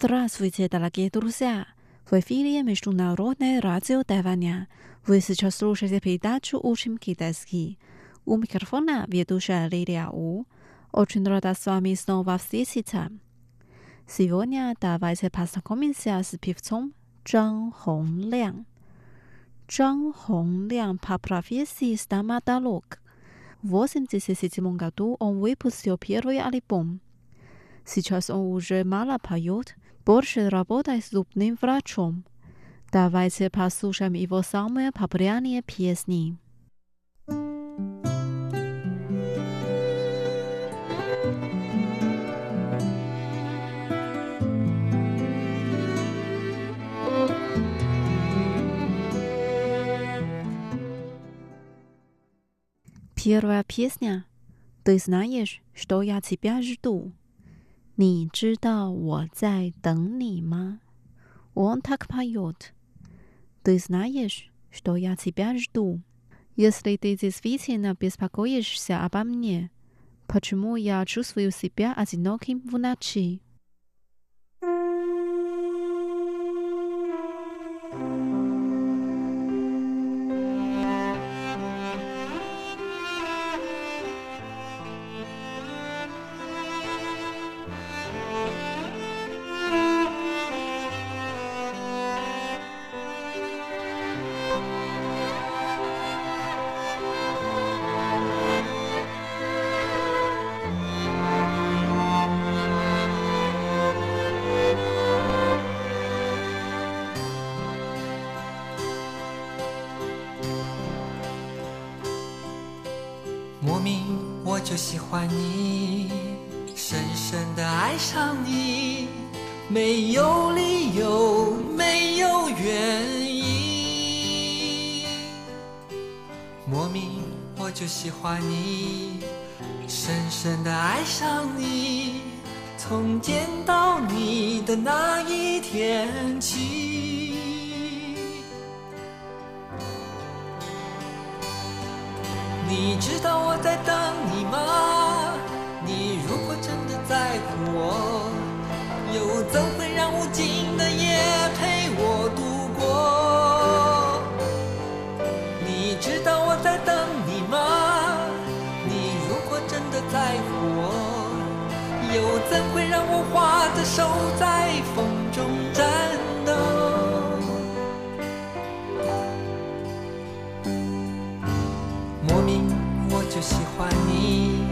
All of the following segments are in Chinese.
Здравствуйте, дорогие друзья! В эфире Международное радио Тайваня. Вы сейчас слушаете передачу «Учим китайский». У микрофона ведущая Лилия У. Очень рада с вами снова встретиться. Сегодня давайте познакомимся с певцом Зhang Hongлян. Зhang Hongлян по профессии стоматолог. В 1987 году он выпустил первый альбом – Сейчас он уже мало поет, больше работает зубным врачом. Давайте послушаем его самые популярные песни. ，Первая песня. Ты знаешь, что я тебя жду. 你知道我在等你吗？Он так поет. Ты знаешь, что я тебя жду. Если ты действительно беспокоишься обо мне, почему я чувствую себя одиноким в ночи? 就喜欢你深深的爱上你没有理由没有原因。莫名我就喜欢你深深的爱上你从见到你的那一天起。你知道我在等你吗？你如果真的在乎我，又怎会让无尽的夜陪我度过？你知道我在等你吗？你如果真的在乎我，又怎会让我花的手在？就喜欢你，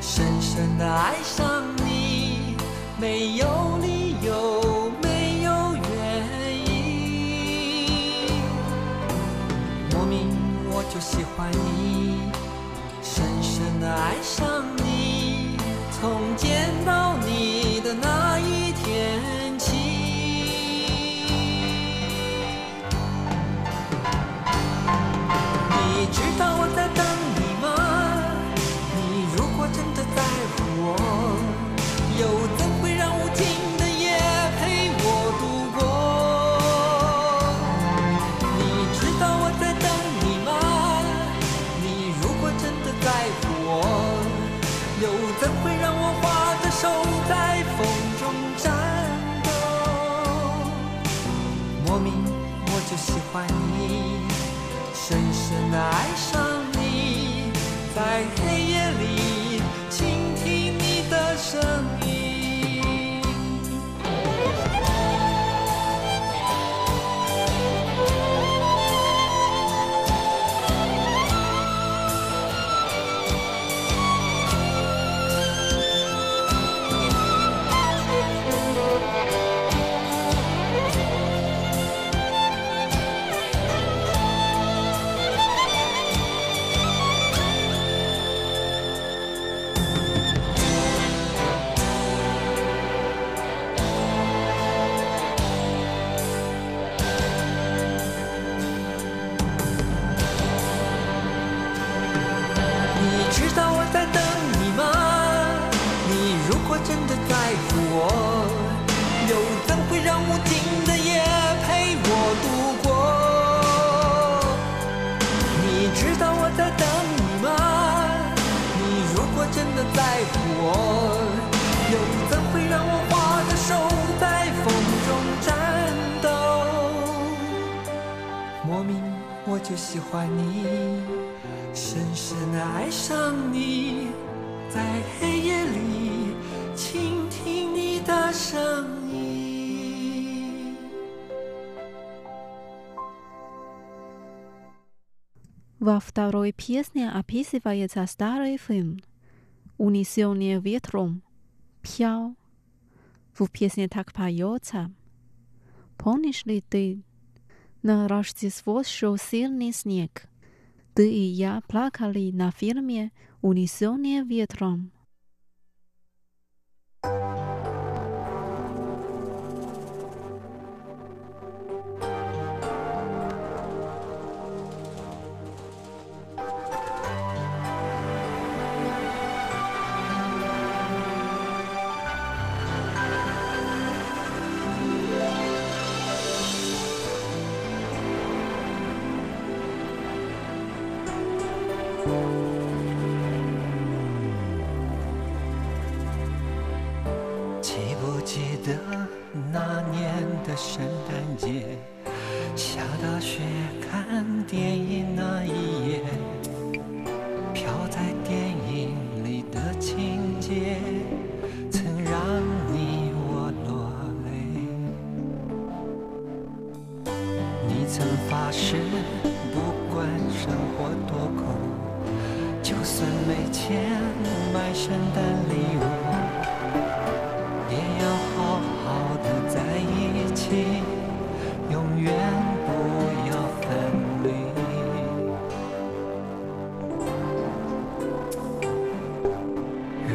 深深的爱上你，没有理由，没有原因。莫名我就喜欢你，深深的爱上你，从见到。就喜欢你，深深的爱上你，在黑夜里倾听你的声音。Во второй песне описывается старый фильм «Унесенные ветром» «Пьял». В песне так поется «Помнишь ли ты?» На Рождество шел сильный снег. Ты и я плакали на фильме «Унесенные ветром». 记曾发誓，不管生活多苦，就算没钱买圣诞礼物。也要好好的在一起，永远不要分离。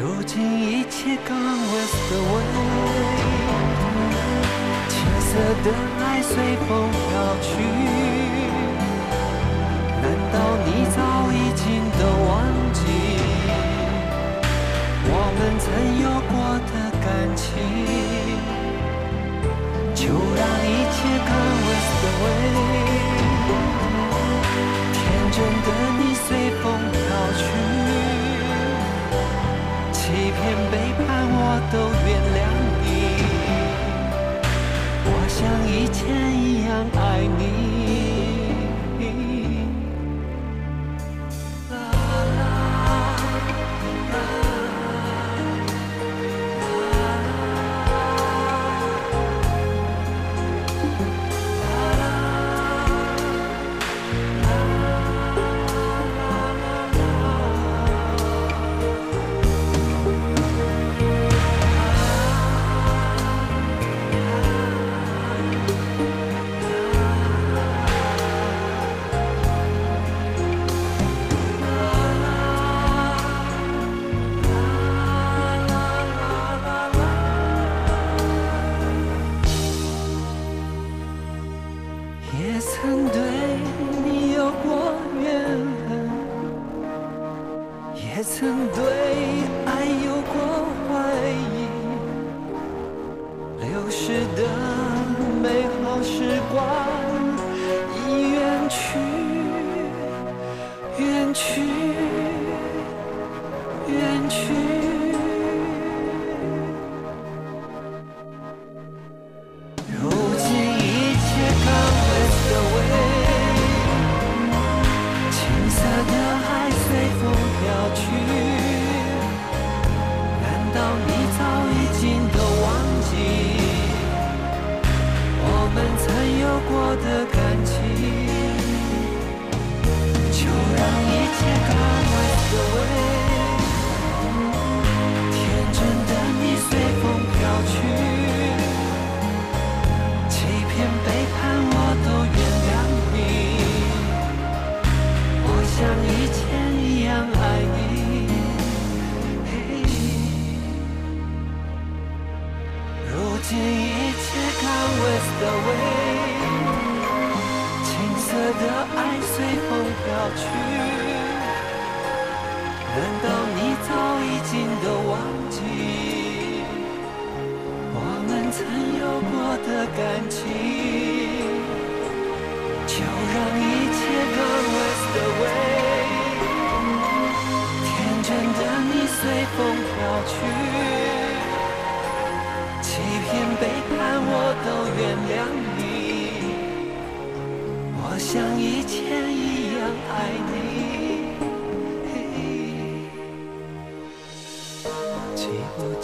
如今一切刚 West away，青涩的爱随风去。难道你早已经都忘记我们曾有过的？感情，就让一切看 West away。天真的你随风飘去，欺骗背叛我都原谅你。我想一切 heart.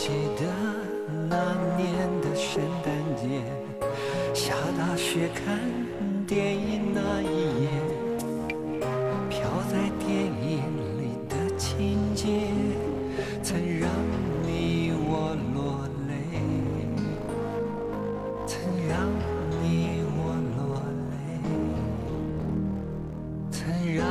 记得那年的圣诞节，下大雪看电影那一夜，飘在电影里的情节，曾让你我落泪，曾让你我落泪，曾让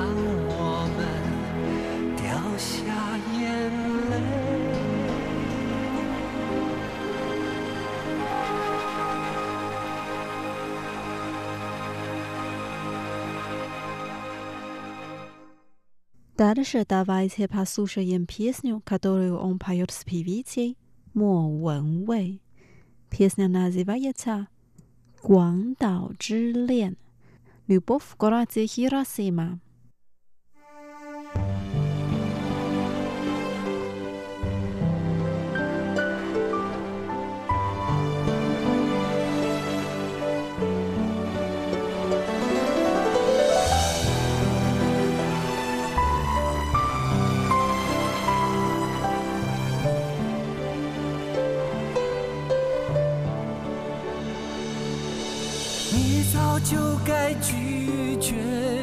Дальше давайте послушаем песню, которую он поет с певицей Мо Вэнвэй. Песня называется «Гуандао 之恋» Любовь в городе Хиросима. 就该拒绝。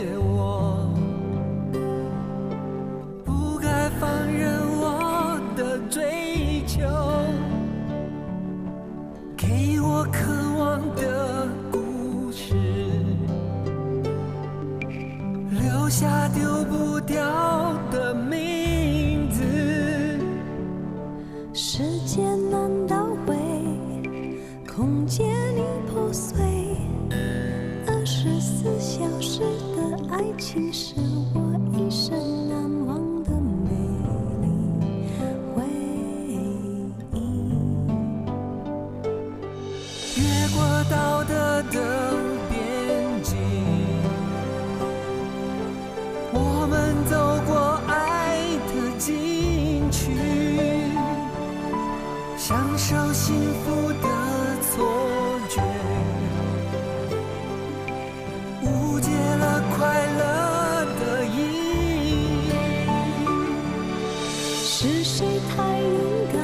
是谁太勇敢，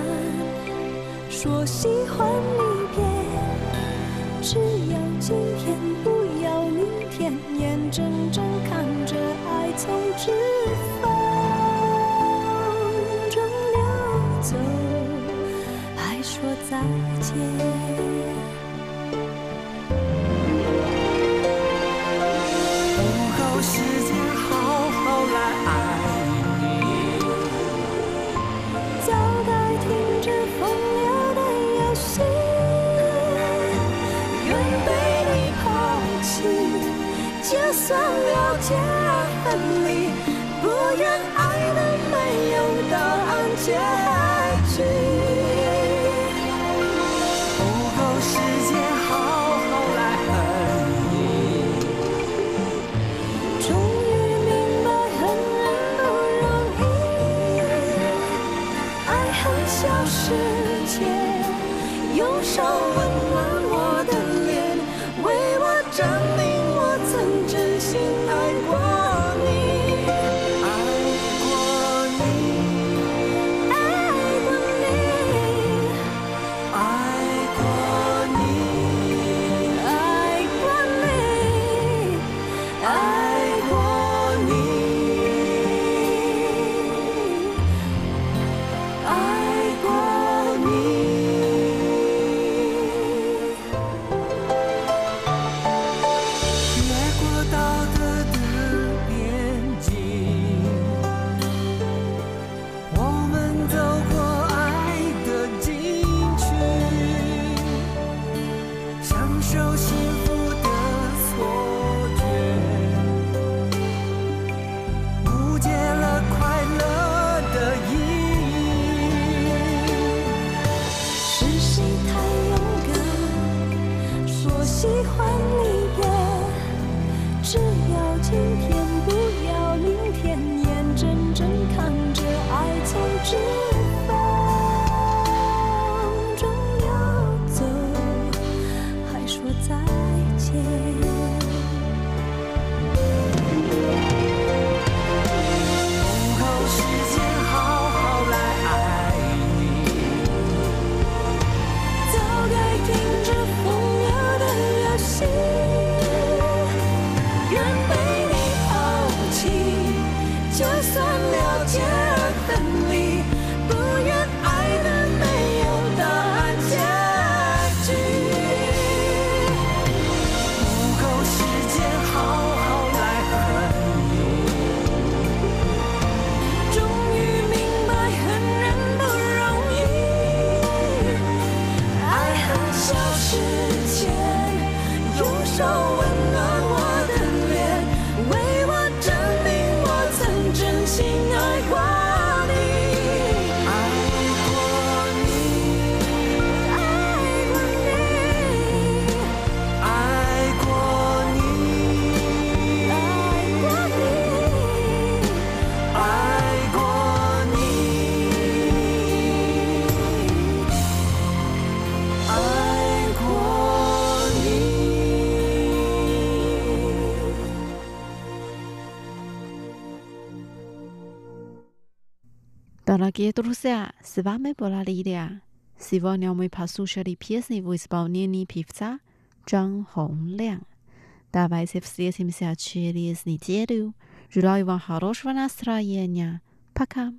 说喜欢离别？只要今天，不要明天，眼睁睁看着爱从指缝中流走，还说再见。喜欢离别只要今天。Дорогие друзья, с вами была Лилия. Сегодня мы послушали песни в исполнении певца Джан Хонглян. Давайте встретимся через неделю. Желаю вам хорошего настроения. Пока.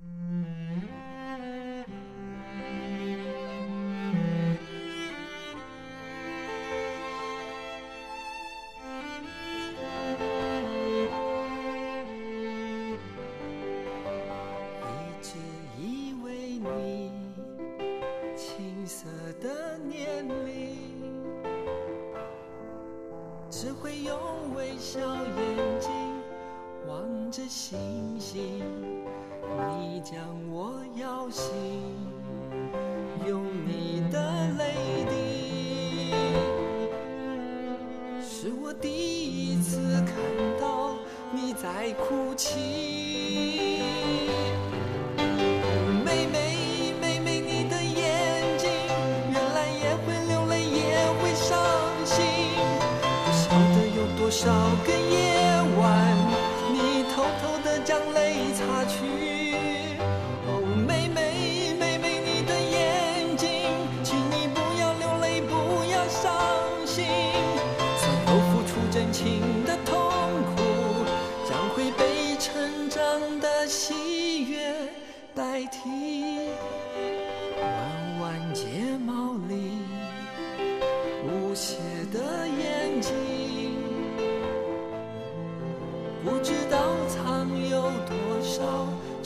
Mm-hmm.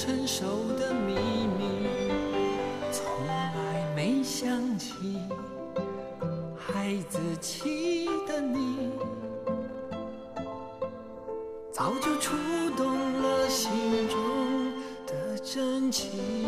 成熟的秘密从来没想起孩子气的你。早就触动了心中的真情。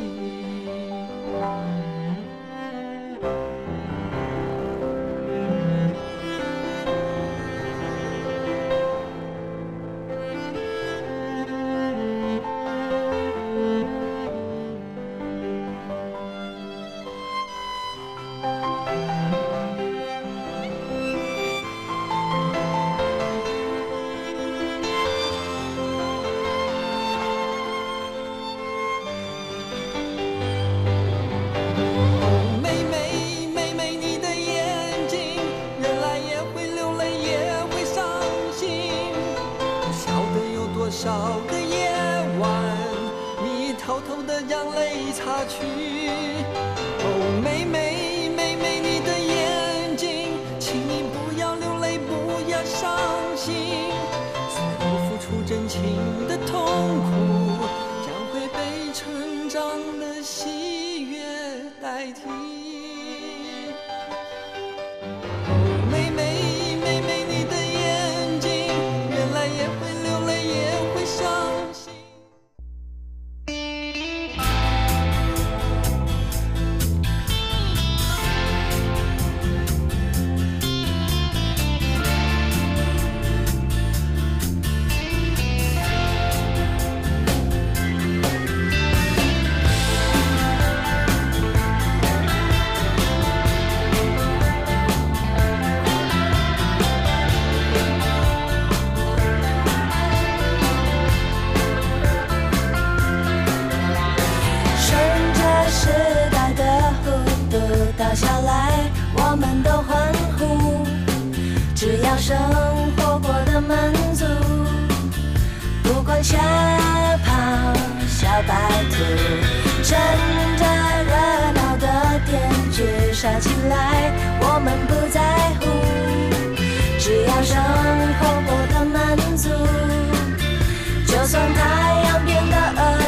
生活过得满足，不管吓跑小白兔，趁着热闹的天，聚杀起来，我们不在乎，只要生活过得满足，就算太阳变得恶。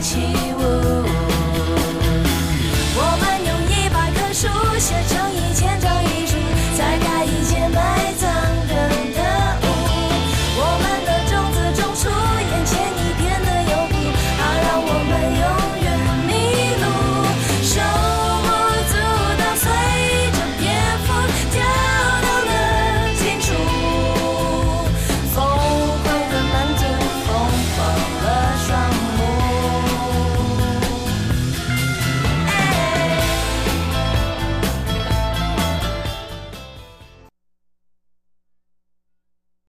起舞。